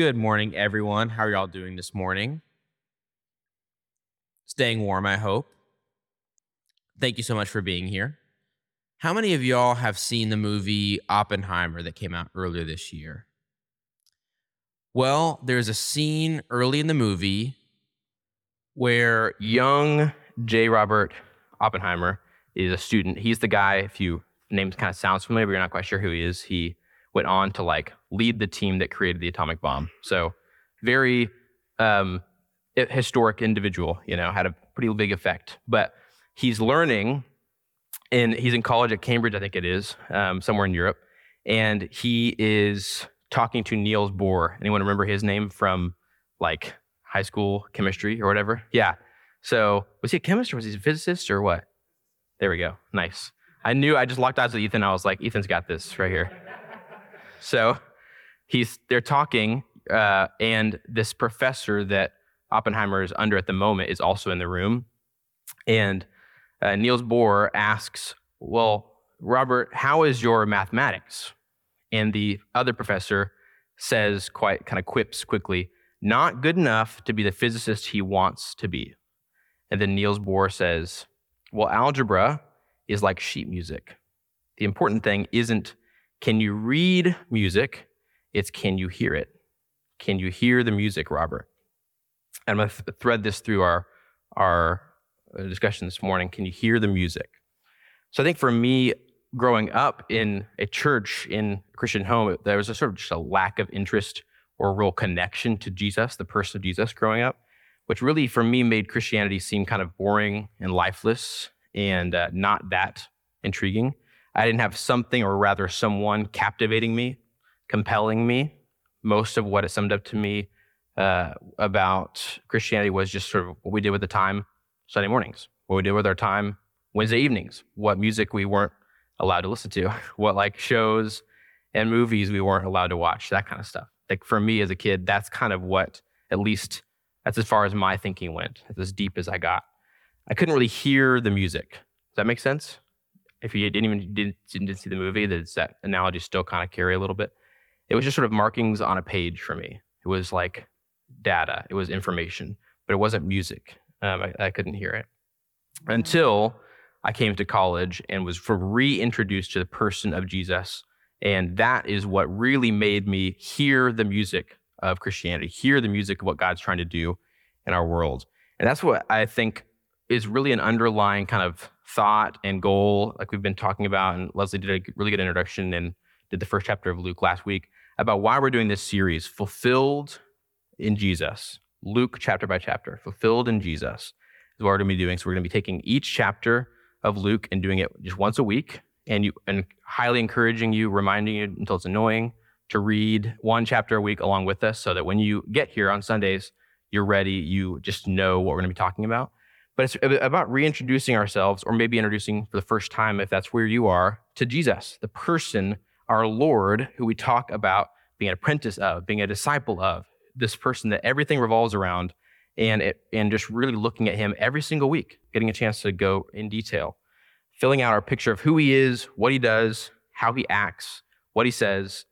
Good morning, everyone. How are y'all doing this morning? Staying warm, I hope. Thank you so much for being here. How many of y'all have seen the movie Oppenheimer that came out earlier this year? Well, there's a scene early in the movie where young J. Robert Oppenheimer is a student. He's the guy, if you name kind of sounds familiar, but you're not quite sure who he is. He went on to like lead the team that created the atomic bomb. So very um, historic individual, you know, had a pretty big effect. But he's learning, and he's in college at Cambridge, I think it is, um, somewhere in Europe, and he is talking to Niels Bohr. Anyone remember his name from like high school chemistry or whatever? Yeah. So was he a chemist or was he a physicist or what? There we go. Nice. I knew I just locked eyes with Ethan. I was like, Ethan's got this right here. So he's they're talking, uh, and this professor that Oppenheimer is under at the moment is also in the room, and uh, Niels Bohr asks, "Well, Robert, how is your mathematics?" And the other professor says, quite kind of quips quickly, "Not good enough to be the physicist he wants to be." And then Niels Bohr says, "Well, algebra is like sheet music. The important thing isn't can you read music, it's can you hear it? Can you hear the music, Robert? And I'm going to thread this through our, our uh, discussion this morning. Can you hear the music? So I think for me, growing up in a church, in a Christian home, there was a sort of just a lack of interest or real connection to Jesus, the person of Jesus growing up, which really for me made Christianity seem kind of boring and lifeless and uh, not that intriguing. I didn't have something, or rather, someone captivating me, compelling me. Most of what it summed up to me uh, about Christianity was just sort of what we did with the time Sunday mornings, what we did with our time Wednesday evenings, what music we weren't allowed to listen to, what like shows and movies we weren't allowed to watch, that kind of stuff. Like for me as a kid, that's kind of what, at least, that's as far as my thinking went, as deep as I got. I couldn't really hear the music. Does that make sense? If you didn't even didn't, didn't see the movie, does that analogy still kind of carry a little bit? It was just sort of markings on a page for me. It was like data. It was information, but it wasn't music. Um, I, I couldn't hear it until I came to college and was reintroduced to the person of Jesus. And that is what really made me hear the music of Christianity, hear the music of what God's trying to do in our world. And that's what I think is really an underlying kind of thought and goal, like we've been talking about. And Leslie did a really good introduction and did the first chapter of Luke last week about why we're doing this series, Fulfilled in Jesus. Luke chapter by chapter, Fulfilled in Jesus is what we're going to be doing. So we're going to be taking each chapter of Luke and doing it just once a week. And you and highly encouraging you, reminding you until it's annoying to read one chapter a week along with us so that when you get here on Sundays, you're ready, you just know what we're going to be talking about but it's about reintroducing ourselves, or maybe introducing for the first time, if that's where you are, to Jesus, the person, our Lord, who we talk about being an apprentice of, being a disciple of, this person that everything revolves around, and, it, and just really looking at him every single week, getting a chance to go in detail, filling out our picture of who he is, what he does, how he acts, what he says,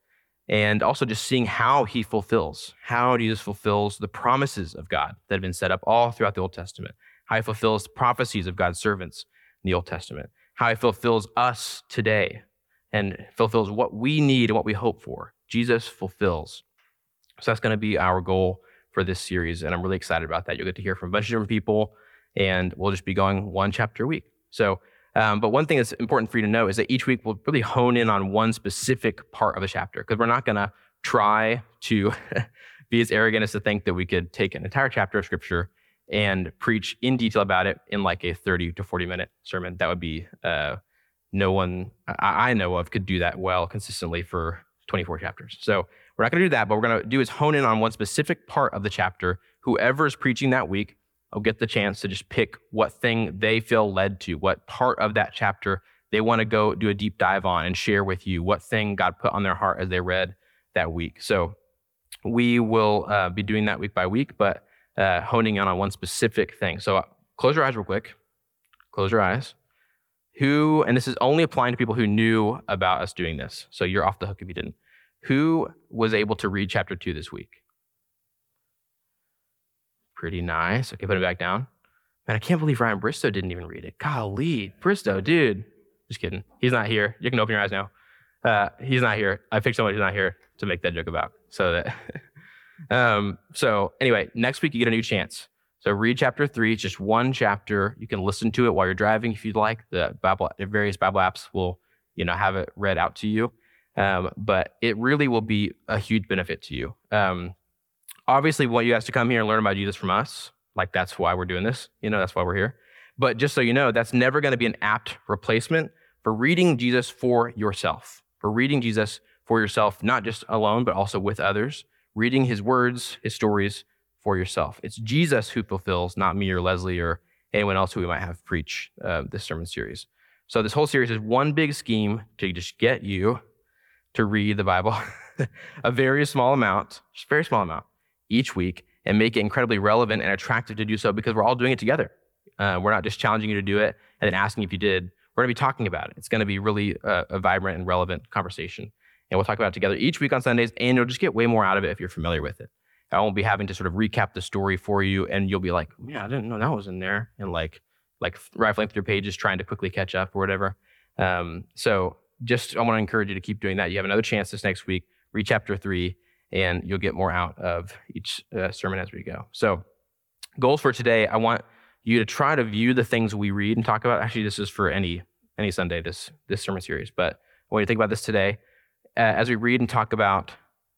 and also just seeing how he fulfills, how Jesus fulfills the promises of God that have been set up all throughout the Old Testament how he fulfills prophecies of God's servants in the Old Testament, how he fulfills us today and fulfills what we need and what we hope for. Jesus fulfills. So that's going to be our goal for this series, and I'm really excited about that. You'll get to hear from a bunch of different people, and we'll just be going one chapter a week. So, um, but one thing that's important for you to know is that each week we'll really hone in on one specific part of a chapter because we're not going to try to be as arrogant as to think that we could take an entire chapter of scripture and preach in detail about it in like a 30 to 40 minute sermon. That would be uh, no one I, I know of could do that well consistently for 24 chapters. So we're not going to do that, but we're going to do is hone in on one specific part of the chapter. Whoever is preaching that week will get the chance to just pick what thing they feel led to, what part of that chapter they want to go do a deep dive on and share with you what thing God put on their heart as they read that week. So we will uh, be doing that week by week, but uh, honing in on one specific thing. So uh, close your eyes real quick. Close your eyes. Who, and this is only applying to people who knew about us doing this. So you're off the hook if you didn't. Who was able to read chapter two this week? Pretty nice. Okay, put it back down. Man, I can't believe Ryan Bristow didn't even read it. Golly, Bristow, dude. Just kidding. He's not here. You can open your eyes now. Uh, he's not here. I picked someone who's not here to make that joke about. So that. um, so anyway, next week you get a new chance. So read chapter three. It's just one chapter. You can listen to it while you're driving if you'd like. The Bible, the various Bible apps will, you know, have it read out to you. Um, but it really will be a huge benefit to you. Um, obviously, we want you guys to come here and learn about Jesus from us. Like that's why we're doing this. You know, that's why we're here. But just so you know, that's never going to be an apt replacement for reading Jesus for yourself. For reading Jesus for yourself, not just alone, but also with others. Reading his words, his stories for yourself. It's Jesus who fulfills, not me or Leslie or anyone else who we might have preach uh, this sermon series. So this whole series is one big scheme to just get you to read the Bible, a very small amount, just a very small amount each week, and make it incredibly relevant and attractive to do so because we're all doing it together. Uh, we're not just challenging you to do it and then asking if you did. We're going to be talking about it. It's going to be really uh, a vibrant and relevant conversation. And we'll talk about it together each week on Sundays, and you'll just get way more out of it if you're familiar with it. I won't be having to sort of recap the story for you, and you'll be like, "Yeah, I didn't know that was in there," and like, like rifling through pages, trying to quickly catch up or whatever. Um, so, just I want to encourage you to keep doing that. You have another chance this next week. Read chapter three, and you'll get more out of each uh, sermon as we go. So, goals for today. I want you to try to view the things we read and talk about. Actually, this is for any any Sunday this this sermon series, but I want you to think about this today as we read and talk about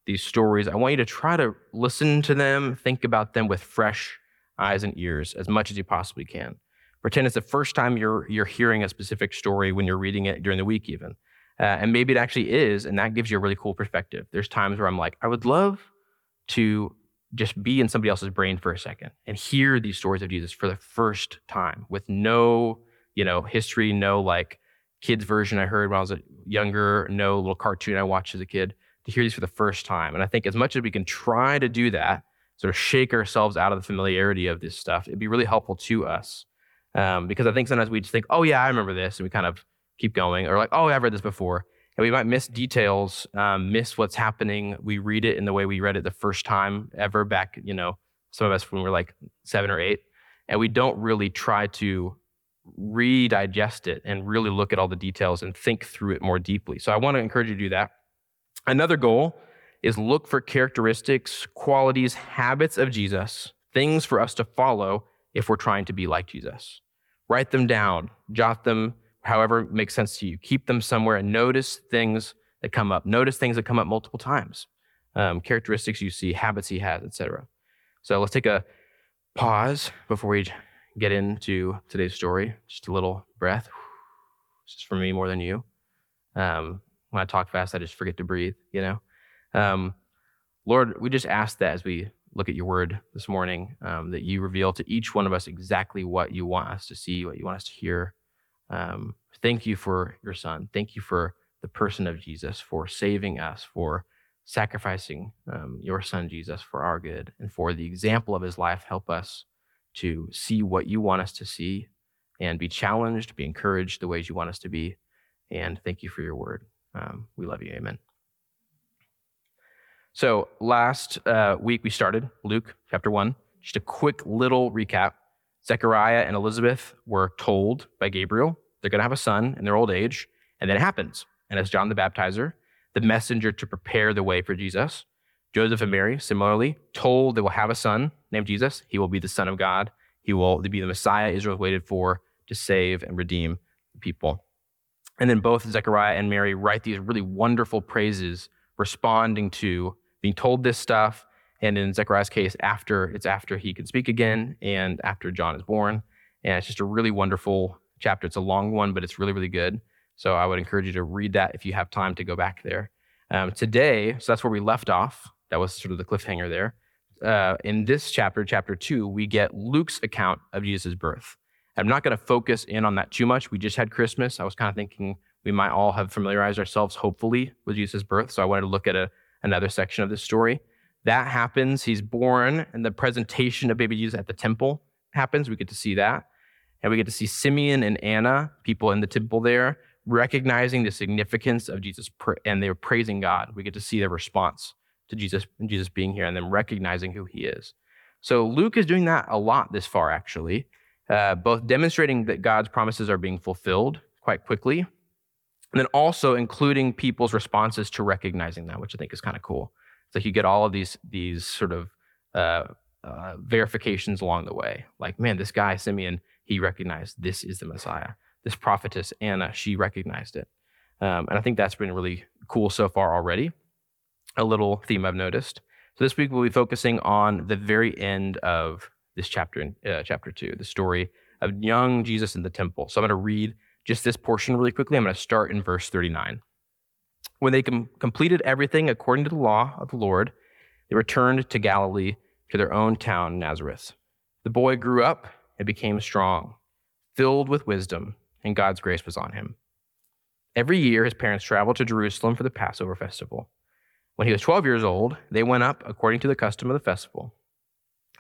these stories. I want you to try to listen to them, think about them with fresh eyes and ears as much as you possibly can. Pretend it's the first time you're you're hearing a specific story when you're reading it during the week, even. Uh, and maybe it actually is, and that gives you a really cool perspective. There's times where I'm like, I would love to just be in somebody else's brain for a second and hear these stories of Jesus for the first time with no, you know, history, no like kids version I heard when I was younger, no little cartoon I watched as a kid, to hear these for the first time. And I think as much as we can try to do that, sort of shake ourselves out of the familiarity of this stuff, it'd be really helpful to us. Um, because I think sometimes we just think, oh, yeah, I remember this. And we kind of keep going. Or like, oh, I've read this before. And we might miss details, um, miss what's happening. We read it in the way we read it the first time ever back, you know, some of us when we were like seven or eight. And we don't really try to redigest it and really look at all the details and think through it more deeply. So I want to encourage you to do that. Another goal is look for characteristics, qualities, habits of Jesus, things for us to follow if we're trying to be like Jesus. Write them down, jot them however makes sense to you. Keep them somewhere and notice things that come up. Notice things that come up multiple times. Um, characteristics you see, habits he has, etc. So let's take a pause before we get into today's story. Just a little breath. This is for me more than you. Um, when I talk fast, I just forget to breathe, you know? Um, Lord, we just ask that as we look at your word this morning, um, that you reveal to each one of us exactly what you want us to see, what you want us to hear. Um, thank you for your son. Thank you for the person of Jesus, for saving us, for sacrificing um, your son, Jesus, for our good, and for the example of his life. Help us to see what you want us to see and be challenged, be encouraged the ways you want us to be. And thank you for your word. Um, we love you. Amen. So last uh, week we started Luke chapter 1. Just a quick little recap. Zechariah and Elizabeth were told by Gabriel they're going to have a son in their old age, and then it happens. And as John the Baptizer, the messenger to prepare the way for Jesus, Joseph and Mary, similarly, told they will have a son named Jesus. He will be the Son of God. He will be the Messiah Israel waited for to save and redeem the people. And then both Zechariah and Mary write these really wonderful praises, responding to being told this stuff. And in Zechariah's case, after it's after he can speak again and after John is born. And it's just a really wonderful chapter. It's a long one, but it's really, really good. So I would encourage you to read that if you have time to go back there. Um, today, so that's where we left off. That was sort of the cliffhanger there. Uh, in this chapter, chapter two, we get Luke's account of Jesus' birth. I'm not going to focus in on that too much. We just had Christmas. I was kind of thinking we might all have familiarized ourselves, hopefully, with Jesus' birth. So I wanted to look at a, another section of this story. That happens. He's born, and the presentation of baby Jesus at the temple happens. We get to see that. And we get to see Simeon and Anna, people in the temple there, recognizing the significance of Jesus, and they're praising God. We get to see their response to Jesus and Jesus being here and then recognizing who he is. So Luke is doing that a lot this far, actually, uh, both demonstrating that God's promises are being fulfilled quite quickly, and then also including people's responses to recognizing that, which I think is kind of cool. So you get all of these these sort of uh, uh, verifications along the way. Like, man, this guy Simeon, he recognized this is the Messiah. This prophetess Anna, she recognized it, um, and I think that's been really cool so far already. A little theme I've noticed. So this week we'll be focusing on the very end of this chapter uh, chapter two, the story of young Jesus in the temple. So I'm going to read just this portion really quickly. I'm going to start in verse 39. When they com- completed everything according to the law of the Lord, they returned to Galilee to their own town, Nazareth. The boy grew up and became strong, filled with wisdom, and God's grace was on him. Every year, his parents traveled to Jerusalem for the Passover festival. When he was 12 years old, they went up according to the custom of the festival.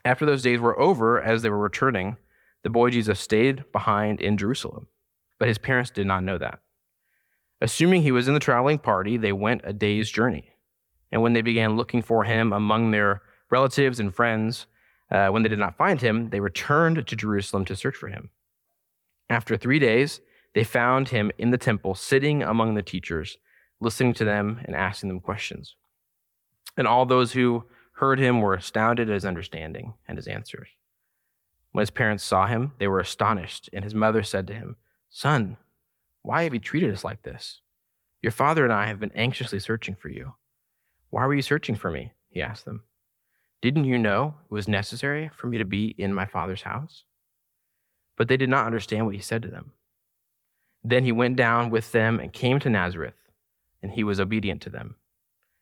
After those days were over, as they were returning, the boy Jesus stayed behind in Jerusalem, but his parents did not know that. Assuming he was in the traveling party, they went a day's journey. And when they began looking for him among their relatives and friends, uh, when they did not find him, they returned to Jerusalem to search for him. After three days, they found him in the temple, sitting among the teachers, listening to them and asking them questions. And all those who heard him were astounded at his understanding and his answers. When his parents saw him, they were astonished, and his mother said to him, Son, why have you treated us like this? Your father and I have been anxiously searching for you. Why were you searching for me? He asked them. Didn't you know it was necessary for me to be in my father's house? But they did not understand what he said to them. Then he went down with them and came to Nazareth, and he was obedient to them.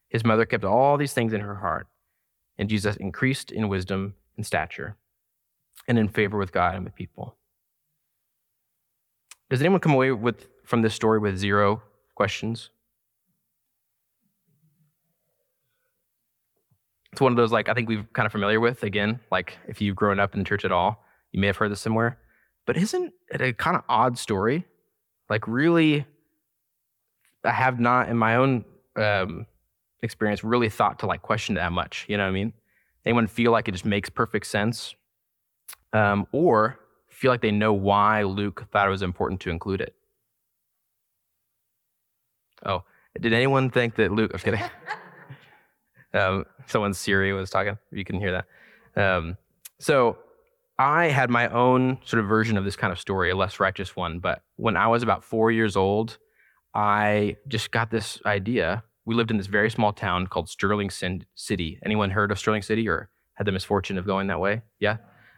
His mother kept all these things in her heart, and Jesus increased in wisdom and stature and in favor with God and with people. Does anyone come away with, from this story with zero questions? It's one of those, like, I think we're kind of familiar with. Again, like, if you've grown up in the church at all, you may have heard this somewhere. But isn't it a kind of odd story? Like, really, I have not, in my own um, experience, really thought to like question that much. You know what I mean? Anyone feel like it just makes perfect sense? Um, or feel like they know why Luke thought it was important to include it? Oh, did anyone think that Luke? I'm kidding. um, someone's Siri was talking. You can hear that. Um, so I had my own sort of version of this kind of story, a less righteous one. But when I was about four years old, I just got this idea. We lived in this very small town called Sterling City. Anyone heard of Sterling City or had the misfortune of going that way? Yeah.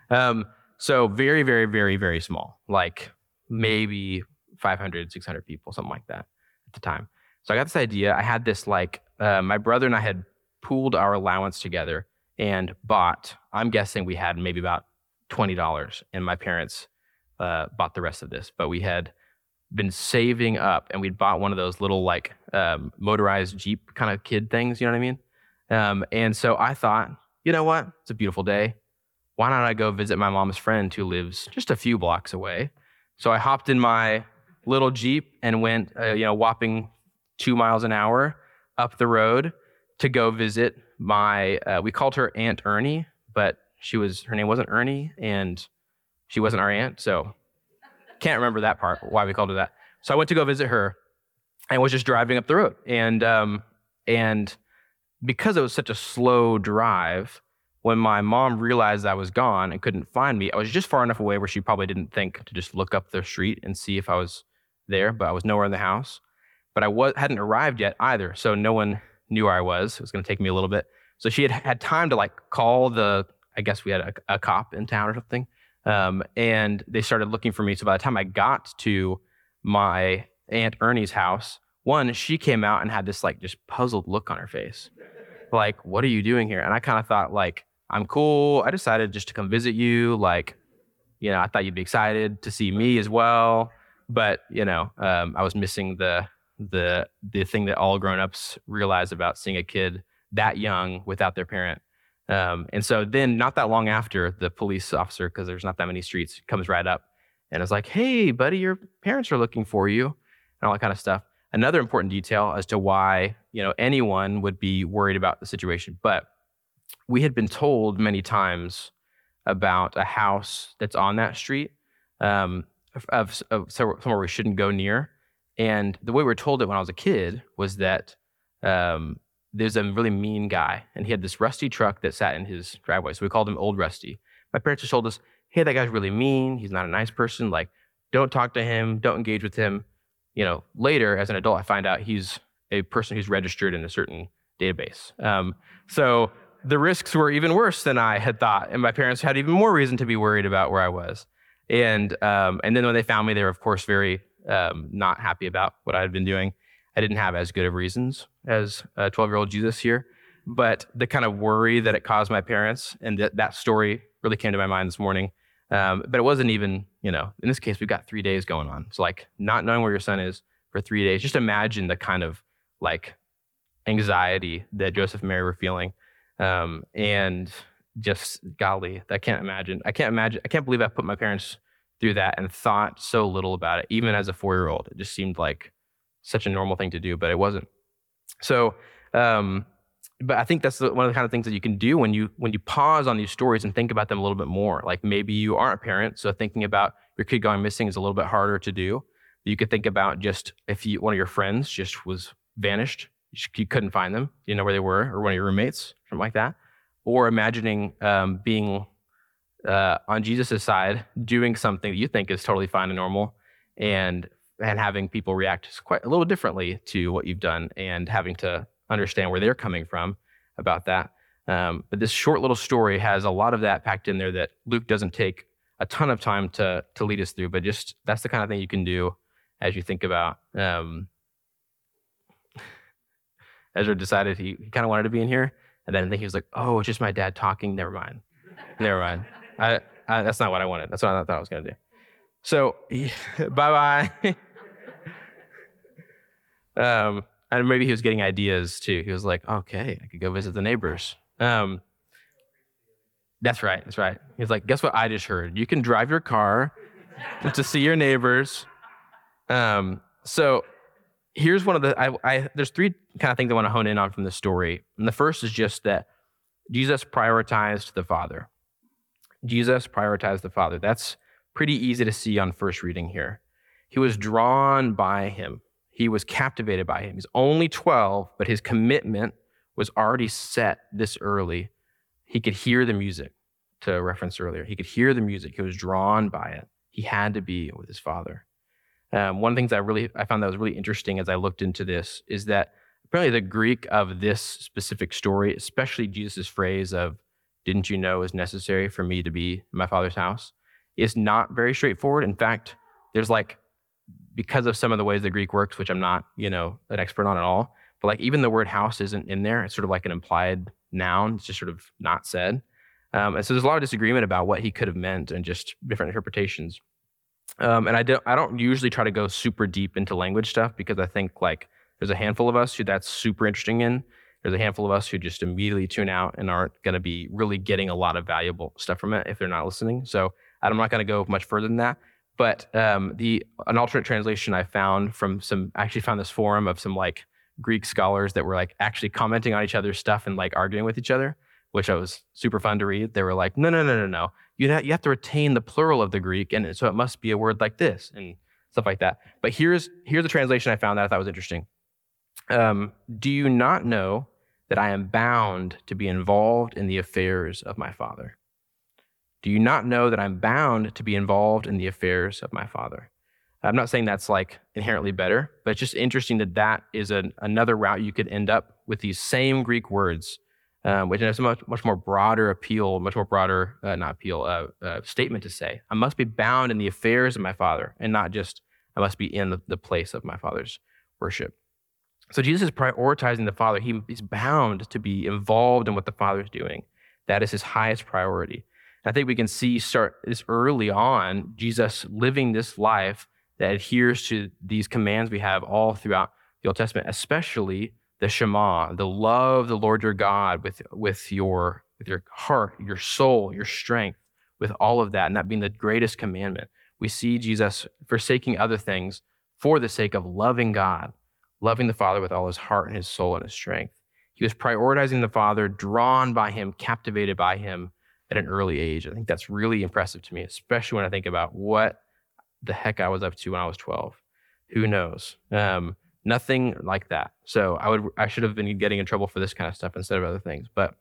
Um, so very, very, very, very small, like maybe 500, 600 people, something like that at the time. So I got this idea. I had this like, uh, my brother and I had pooled our allowance together and bought, I'm guessing we had maybe about $20 and my parents uh, bought the rest of this, but we had been saving up and we'd bought one of those little like um, motorized Jeep kind of kid things, you know what I mean? Um, and so I thought, you know what? It's a beautiful day. Why not I go visit my mom's friend who lives just a few blocks away? So I hopped in my little Jeep and went, uh, you know, whopping two miles an hour up the road to go visit my, uh, we called her Aunt Ernie, but she was, her name wasn't Ernie and she wasn't our aunt. So can't remember that part, why we called her that. So I went to go visit her and was just driving up the road. And, um, and because it was such a slow drive, when my mom realized I was gone and couldn't find me, I was just far enough away where she probably didn't think to just look up the street and see if I was there, but I was nowhere in the house. But I was, hadn't arrived yet either, so no one knew where I was. It was going to take me a little bit. So she had had time to like call the, I guess we had a, a cop in town or something, um, and they started looking for me. So by the time I got to my aunt Ernie's house, one, she came out and had this like just puzzled look on her face, like, "What are you doing here?" And I kind of thought like I'm cool. I decided just to come visit you. Like, you know, I thought you'd be excited to see me as well. But you know, um, I was missing the the the thing that all grown-ups realize about seeing a kid that young without their parent. Um, and so then, not that long after, the police officer, because there's not that many streets, comes right up and is like, "Hey, buddy, your parents are looking for you," and all that kind of stuff. Another important detail as to why you know anyone would be worried about the situation, but we had been told many times about a house that's on that street um, of, of, somewhere we shouldn't go near. And the way we were told it when I was a kid was that um, there's a really mean guy, and he had this rusty truck that sat in his driveway. So we called him Old Rusty. My parents just told us, hey, that guy's really mean. He's not a nice person. Like, don't talk to him. Don't engage with him. You know, later as an adult, I find out he's a person who's registered in a certain database. Um, so the risks were even worse than I had thought, and my parents had even more reason to be worried about where I was. And um, and then when they found me, they were of course very um, not happy about what I had been doing. I didn't have as good of reasons as a 12 year old Jesus here, but the kind of worry that it caused my parents and that that story really came to my mind this morning. Um, but it wasn't even, you know, in this case, we've got three days going on. So, like, not knowing where your son is for three days, just imagine the kind of like anxiety that Joseph and Mary were feeling. Um, and just, golly, I can't imagine. I can't imagine. I can't believe I put my parents through that and thought so little about it, even as a four year old. It just seemed like such a normal thing to do, but it wasn't. So, um, but I think that's the, one of the kind of things that you can do when you when you pause on these stories and think about them a little bit more. Like maybe you aren't a parent, so thinking about your kid going missing is a little bit harder to do. You could think about just if you, one of your friends just was vanished, you couldn't find them, you know where they were, or one of your roommates, something like that. Or imagining um, being uh, on Jesus' side, doing something that you think is totally fine and normal, and and having people react quite a little differently to what you've done, and having to understand where they're coming from about that. Um, but this short little story has a lot of that packed in there that Luke doesn't take a ton of time to to lead us through. But just that's the kind of thing you can do as you think about. Um, Ezra decided he, he kind of wanted to be in here, and then I think he was like, "Oh, it's just my dad talking. Never mind, never mind. I, I, that's not what I wanted. That's what I thought I was going to do." So, bye bye. um, and maybe he was getting ideas too. He was like, okay, I could go visit the neighbors. Um, that's right. That's right. He's like, guess what I just heard? You can drive your car to see your neighbors. Um, so here's one of the, I, I, there's three kind of things I want to hone in on from the story. And the first is just that Jesus prioritized the Father. Jesus prioritized the Father. That's pretty easy to see on first reading here. He was drawn by him he was captivated by him. He's only 12, but his commitment was already set this early. He could hear the music, to reference earlier. He could hear the music. He was drawn by it. He had to be with his father. Um, one of the things I really I found that was really interesting as I looked into this is that apparently the Greek of this specific story, especially Jesus' phrase of "Didn't you know was necessary for me to be in my father's house," is not very straightforward. In fact, there's like because of some of the ways the Greek works, which I'm not, you know, an expert on at all. But like even the word house isn't in there. It's sort of like an implied noun. It's just sort of not said. Um, and so there's a lot of disagreement about what he could have meant and just different interpretations. Um, and I don't, I don't usually try to go super deep into language stuff because I think like there's a handful of us who that's super interesting in. There's a handful of us who just immediately tune out and aren't going to be really getting a lot of valuable stuff from it if they're not listening. So I'm not going to go much further than that. But um, the an alternate translation I found from some I actually found this forum of some like Greek scholars that were like actually commenting on each other's stuff and like arguing with each other, which I was super fun to read. They were like, no, no, no, no, no. You have, you have to retain the plural of the Greek, and so it must be a word like this and stuff like that. But here's here's a translation I found that I thought was interesting. Um, Do you not know that I am bound to be involved in the affairs of my Father? Do you not know that I'm bound to be involved in the affairs of my Father? I'm not saying that's like inherently better, but it's just interesting that that is an, another route you could end up with these same Greek words, um, which has a much, much more broader appeal, much more broader, uh, not appeal, uh, uh, statement to say. I must be bound in the affairs of my Father, and not just I must be in the, the place of my Father's worship. So Jesus is prioritizing the Father. He, he's bound to be involved in what the Father is doing. That is his highest priority. I think we can see start this early on, Jesus living this life that adheres to these commands we have all throughout the Old Testament, especially the Shema, the love the Lord your God with, with your with your heart, your soul, your strength, with all of that, and that being the greatest commandment. We see Jesus forsaking other things for the sake of loving God, loving the Father with all his heart and his soul and his strength. He He was prioritizing the Father, drawn by him, captivated by him at an early age. I think that's really impressive to me, especially when I think about what the heck I was up to when I was 12. Who knows? Um, nothing like that. So I would I should have been getting in trouble for this kind of stuff instead of other things. But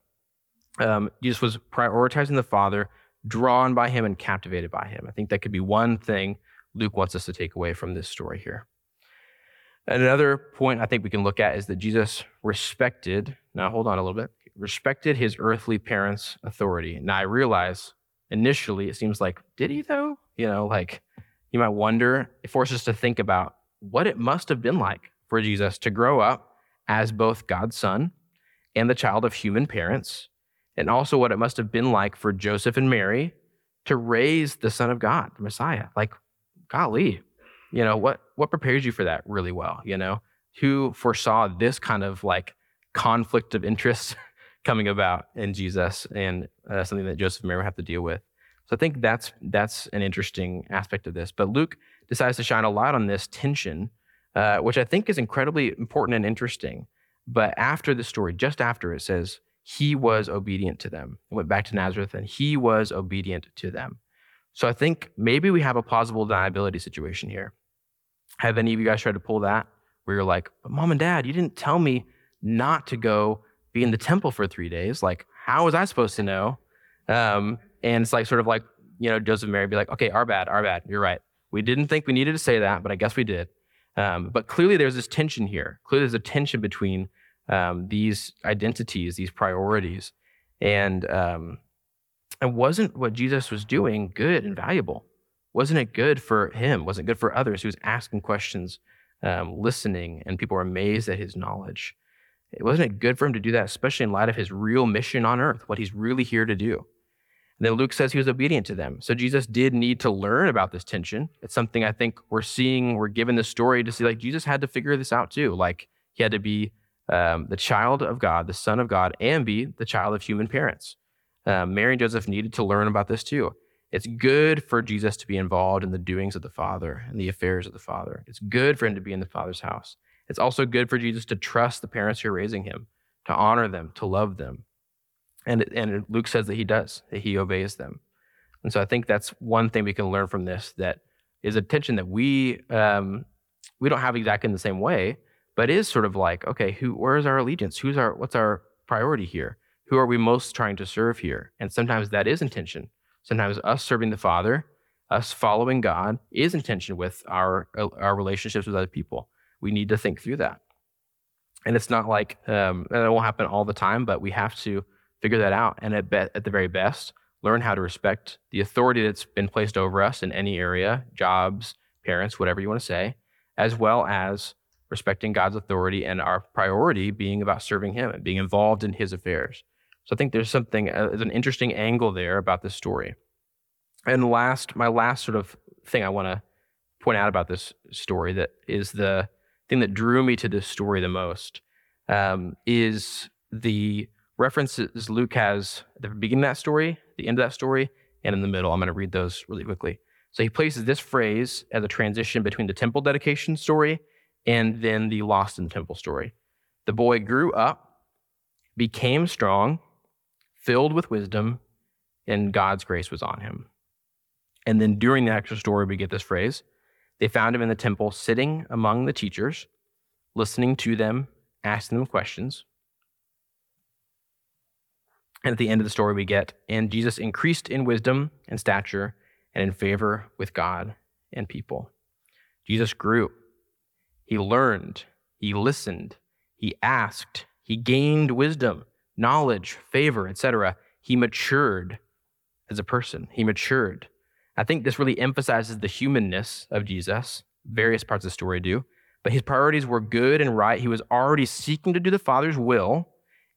um, Jesus was prioritizing the Father, drawn by him and captivated by him. I think that could be one thing Luke wants us to take away from this story here. Another point I think we can look at is that Jesus respected, now hold on a little bit, respected his earthly parents' authority. Now I realize initially it seems like, did he though? You know, like you might wonder, it forces us to think about what it must have been like for Jesus to grow up as both God's son and the child of human parents, and also what it must have been like for Joseph and Mary to raise the Son of God, the Messiah. Like, golly, you know, what, what prepares you for that really well? You know, who foresaw this kind of like conflict of interest coming about in Jesus and uh, something that Joseph and Mary have to deal with? So I think that's that's an interesting aspect of this. But Luke decides to shine a light on this tension, uh, which I think is incredibly important and interesting. But after the story, just after it says he was obedient to them, went back to Nazareth, and he was obedient to them. So I think maybe we have a plausible deniability situation here. Have any of you guys tried to pull that? Where you're like, but mom and dad, you didn't tell me not to go be in the temple for three days. Like, how was I supposed to know? Um, and it's like sort of like, you know, Joseph and Mary be like, okay, our bad, our bad. You're right. We didn't think we needed to say that, but I guess we did. Um, but clearly there's this tension here. Clearly there's a tension between um, these identities, these priorities. And, um, and wasn't what Jesus was doing good and valuable? Wasn't it good for him? Wasn't it good for others? He was asking questions, um, listening, and people were amazed at his knowledge. It wasn't it good for him to do that, especially in light of his real mission on earth, what he's really here to do? And then Luke says he was obedient to them. So Jesus did need to learn about this tension. It's something I think we're seeing, we're given the story to see like Jesus had to figure this out too. Like he had to be um, the child of God, the son of God, and be the child of human parents. Um, Mary and Joseph needed to learn about this too. It's good for Jesus to be involved in the doings of the Father and the affairs of the Father. It's good for him to be in the Father's house. It's also good for Jesus to trust the parents who are raising him, to honor them, to love them. And, and Luke says that he does, that he obeys them. And so I think that's one thing we can learn from this that is a tension that we, um, we don't have exactly in the same way, but is sort of like, okay, who, where is our allegiance? Who's our, what's our priority here? Who are we most trying to serve here? And sometimes that is intention. Sometimes us serving the Father, us following God is intention with our, our relationships with other people. We need to think through that. And it's not like, um, and it won't happen all the time, but we have to figure that out. And at, be- at the very best, learn how to respect the authority that's been placed over us in any area jobs, parents, whatever you want to say, as well as respecting God's authority and our priority being about serving Him and being involved in His affairs. So I think there's something, uh, there's an interesting angle there about this story. And last, my last sort of thing I want to point out about this story that is the thing that drew me to this story the most um, is the references Luke has at the beginning of that story, the end of that story, and in the middle. I'm going to read those really quickly. So he places this phrase as a transition between the temple dedication story and then the lost in the temple story. The boy grew up, became strong, filled with wisdom, and God's grace was on him. And then during the actual story, we get this phrase they found him in the temple, sitting among the teachers, listening to them, asking them questions. And at the end of the story, we get, and Jesus increased in wisdom and stature and in favor with God and people. Jesus grew. He learned. He listened. He asked. He gained wisdom, knowledge, favor, etc. He matured as a person. He matured. I think this really emphasizes the humanness of Jesus. Various parts of the story do. But his priorities were good and right. He was already seeking to do the Father's will,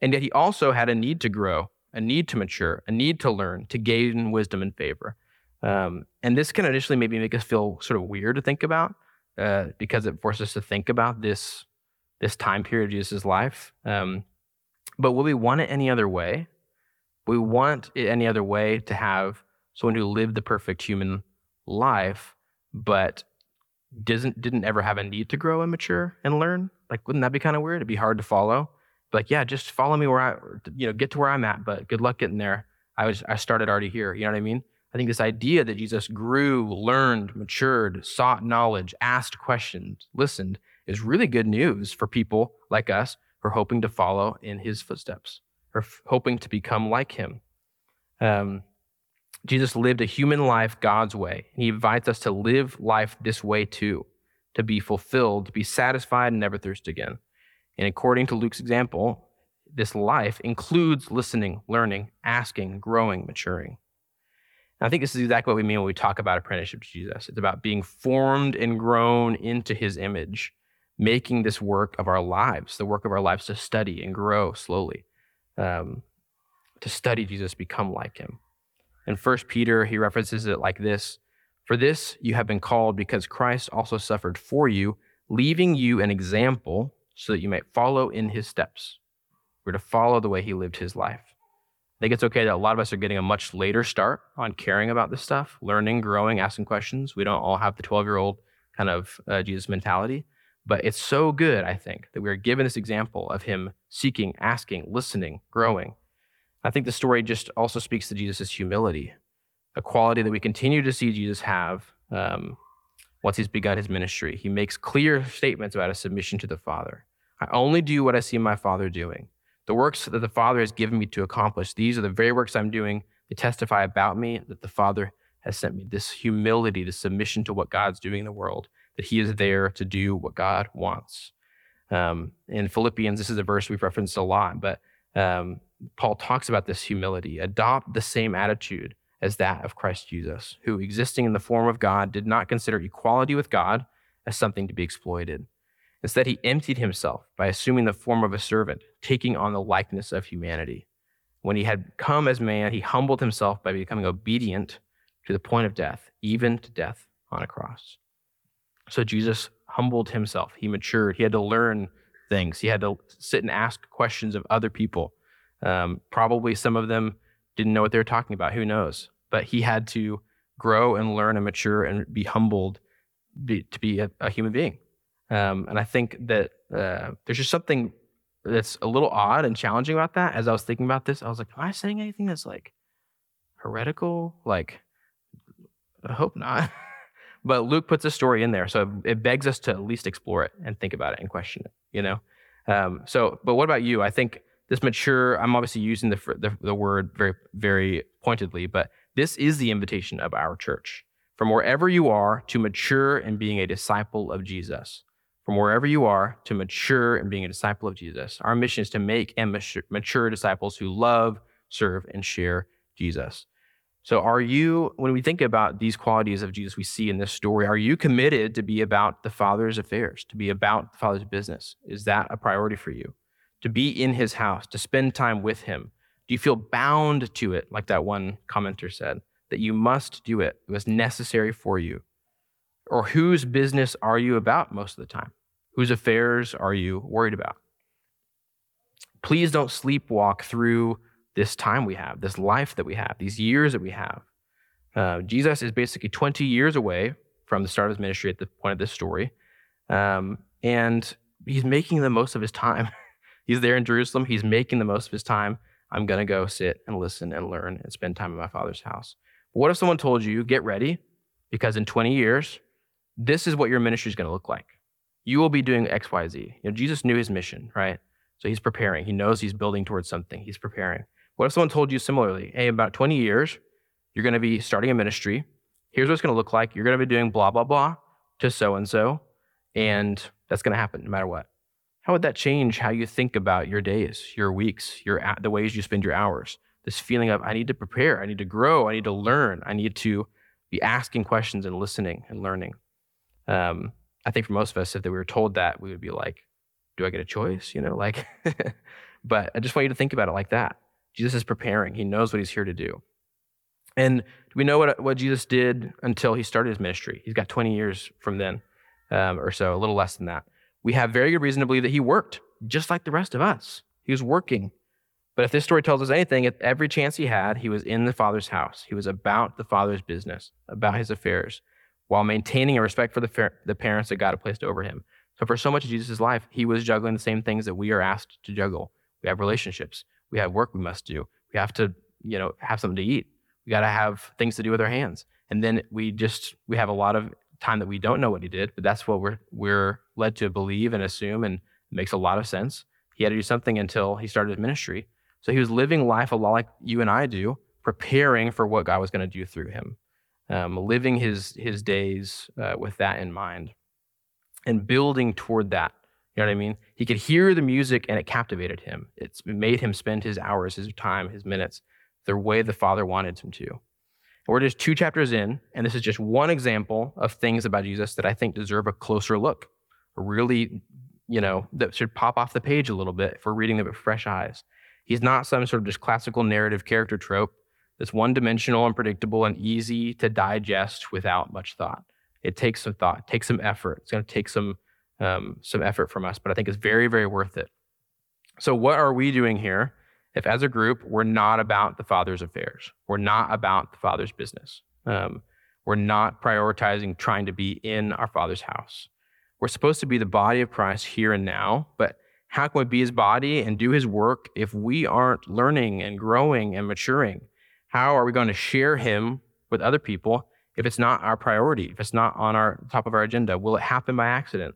and yet he also had a need to grow a need to mature, a need to learn, to gain wisdom and favor. Um, and this can initially maybe make us feel sort of weird to think about uh, because it forces us to think about this this time period of Jesus' life. Um, but will we want it any other way? We want it any other way to have someone who lived the perfect human life, but doesn't didn't ever have a need to grow and mature and learn. Like, wouldn't that be kind of weird? It'd be hard to follow. like, yeah, just follow me where I, you know, get to where I'm at, but good luck getting there. I was, I started already here. You know what I mean? I think this idea that Jesus grew, learned, matured, sought knowledge, asked questions, listened is really good news for people like us who are hoping to follow in his footsteps or f- hoping to become like him. Um, Jesus lived a human life God's way. He invites us to live life this way too, to be fulfilled, to be satisfied, and never thirst again. And according to Luke's example, this life includes listening, learning, asking, growing, maturing. And I think this is exactly what we mean when we talk about apprenticeship to Jesus. It's about being formed and grown into his image, making this work of our lives, the work of our lives to study and grow slowly, um, to study Jesus, become like him. In 1 Peter, he references it like this For this you have been called because Christ also suffered for you, leaving you an example so that you might follow in his steps. We're to follow the way he lived his life. I think it's okay that a lot of us are getting a much later start on caring about this stuff, learning, growing, asking questions. We don't all have the 12 year old kind of uh, Jesus mentality, but it's so good, I think, that we're given this example of him seeking, asking, listening, growing. I think the story just also speaks to Jesus' humility, a quality that we continue to see Jesus have um, once he's begun his ministry. He makes clear statements about his submission to the Father. I only do what I see my Father doing. The works that the Father has given me to accomplish, these are the very works I'm doing. They testify about me that the Father has sent me. This humility, this submission to what God's doing in the world, that he is there to do what God wants. Um, in Philippians, this is a verse we've referenced a lot, but um, Paul talks about this humility. Adopt the same attitude as that of Christ Jesus, who, existing in the form of God, did not consider equality with God as something to be exploited. Instead, he emptied himself by assuming the form of a servant, taking on the likeness of humanity. When he had come as man, he humbled himself by becoming obedient to the point of death, even to death on a cross. So Jesus humbled himself. He matured. He had to learn things. He had to sit and ask questions of other people. Um, probably some of them didn't know what they were talking about. Who knows? But he had to grow and learn and mature and be humbled be, to be a, a human being. Um, and I think that uh, there's just something that's a little odd and challenging about that. As I was thinking about this, I was like, am I saying anything that's like heretical? Like, I hope not. but Luke puts a story in there, so it begs us to at least explore it and think about it and question it. You know. Um, so, but what about you? I think this mature. I'm obviously using the, the the word very very pointedly, but this is the invitation of our church. From wherever you are to mature in being a disciple of Jesus from wherever you are to mature in being a disciple of Jesus. Our mission is to make and mature disciples who love, serve, and share Jesus. So, are you, when we think about these qualities of Jesus we see in this story, are you committed to be about the Father's affairs, to be about the Father's business? Is that a priority for you? To be in his house, to spend time with him? Do you feel bound to it, like that one commenter said, that you must do it? It was necessary for you. Or whose business are you about most of the time? Whose affairs are you worried about? Please don't sleepwalk through this time we have, this life that we have, these years that we have. Uh, Jesus is basically 20 years away from the start of his ministry at the point of this story. Um, and he's making the most of his time. he's there in Jerusalem. He's making the most of his time. I'm going to go sit and listen and learn and spend time in my father's house. What if someone told you, get ready, because in 20 years, this is what your ministry is going to look like. You will be doing X, Y, Z. You know, Jesus knew his mission, right? So he's preparing. He knows he's building towards something. He's preparing. What if someone told you similarly, hey, about 20 years, you're going to be starting a ministry. Here's what it's going to look like. You're going to be doing blah, blah, blah to so and so. And that's going to happen no matter what. How would that change how you think about your days, your weeks, your the ways you spend your hours? This feeling of I need to prepare, I need to grow, I need to learn, I need to be asking questions and listening and learning. Um, I think for most of us, if we were told that, we would be like, do I get a choice? You know, like, but I just want you to think about it like that. Jesus is preparing. He knows what he's here to do. And we know what, what Jesus did until he started his ministry. He's got 20 years from then um, or so, a little less than that. We have very good reason to believe that he worked just like the rest of us. He was working. But if this story tells us anything, at every chance he had, he was in the Father's house. He was about the Father's business, about his affairs while maintaining a respect for the, the parents that God had placed over him. So for so much of Jesus' life, he was juggling the same things that we are asked to juggle. We have relationships. We have work we must do. We have to, you know, have something to eat. We got to have things to do with our hands. And then we just we have a lot of time that we don't know what he did, but that's what we're we're led to believe and assume, and makes a lot of sense. He had to do something until he started his ministry. So he was living life a lot like you and I do, preparing for what God was going to do through him, um, living his his days uh, with that in mind, and building toward that. You know what I mean? He could hear the music and it captivated him. It's made him spend his hours, his time, his minutes the way the Father wanted him to. We're just two chapters in, and this is just one example of things about Jesus that I think deserve a closer look, really, you know, that should pop off the page a little bit if we're reading them with fresh eyes. He's not some sort of just classical narrative character trope that's one dimensional and predictable and easy to digest without much thought. It takes some thought, takes some effort. It's going to take some um, some effort from us, but I think it's very, very worth it. So, what are we doing here? if as a group we're not about the Father's affairs, we're not about the Father's business, um, we're not prioritizing trying to be in our Father's house. We're supposed to be the body of Christ here and now, but how can we be his body and do his work if we aren't learning and growing and maturing? How are we going to share him with other people if it's not our priority, if it's not on our top of our agenda? Will it happen by accident?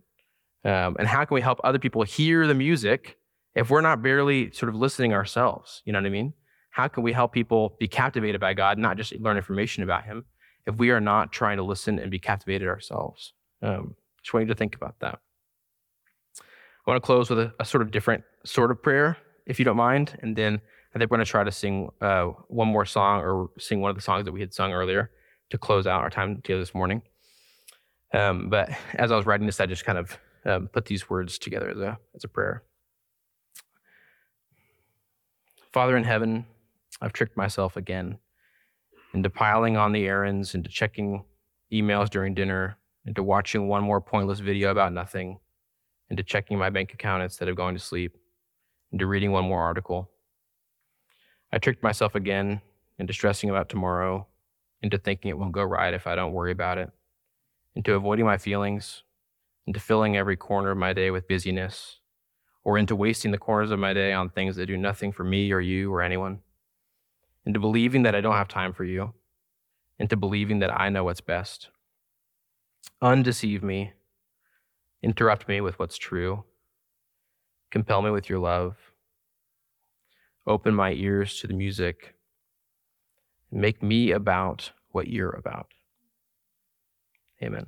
Um, and how can we help other people hear the music if we're not barely sort of listening ourselves, you know what I mean? How can we help people be captivated by God, not just learn information about Him, if we are not trying to listen and be captivated ourselves? Um, just want you to think about that. I want to close with a, a, sort of different sort of prayer, if you don't mind, and then I think we're going to try to sing uh, one more song or sing one of the songs that we had sung earlier to close out our time together this morning. Um, but as I was writing this, I just kind of um, put these words together as a, as a prayer. Father in heaven, I've tricked myself again into piling on the errands, into checking emails during dinner, into watching one more pointless video about nothing, into checking my bank account instead of going to sleep, into reading one more article. I tricked myself again into stressing about tomorrow, into thinking it won't go right if I don't worry about it, into avoiding my feelings, into filling every corner of my day with busyness, or into wasting the corners of my day on things that do nothing for me or you or anyone, into believing that I don't have time for you, into believing that I know what's best. Undeceive me, interrupt me with what's true, compel me with your love, open my ears to the music, make me about what you're about. Amen.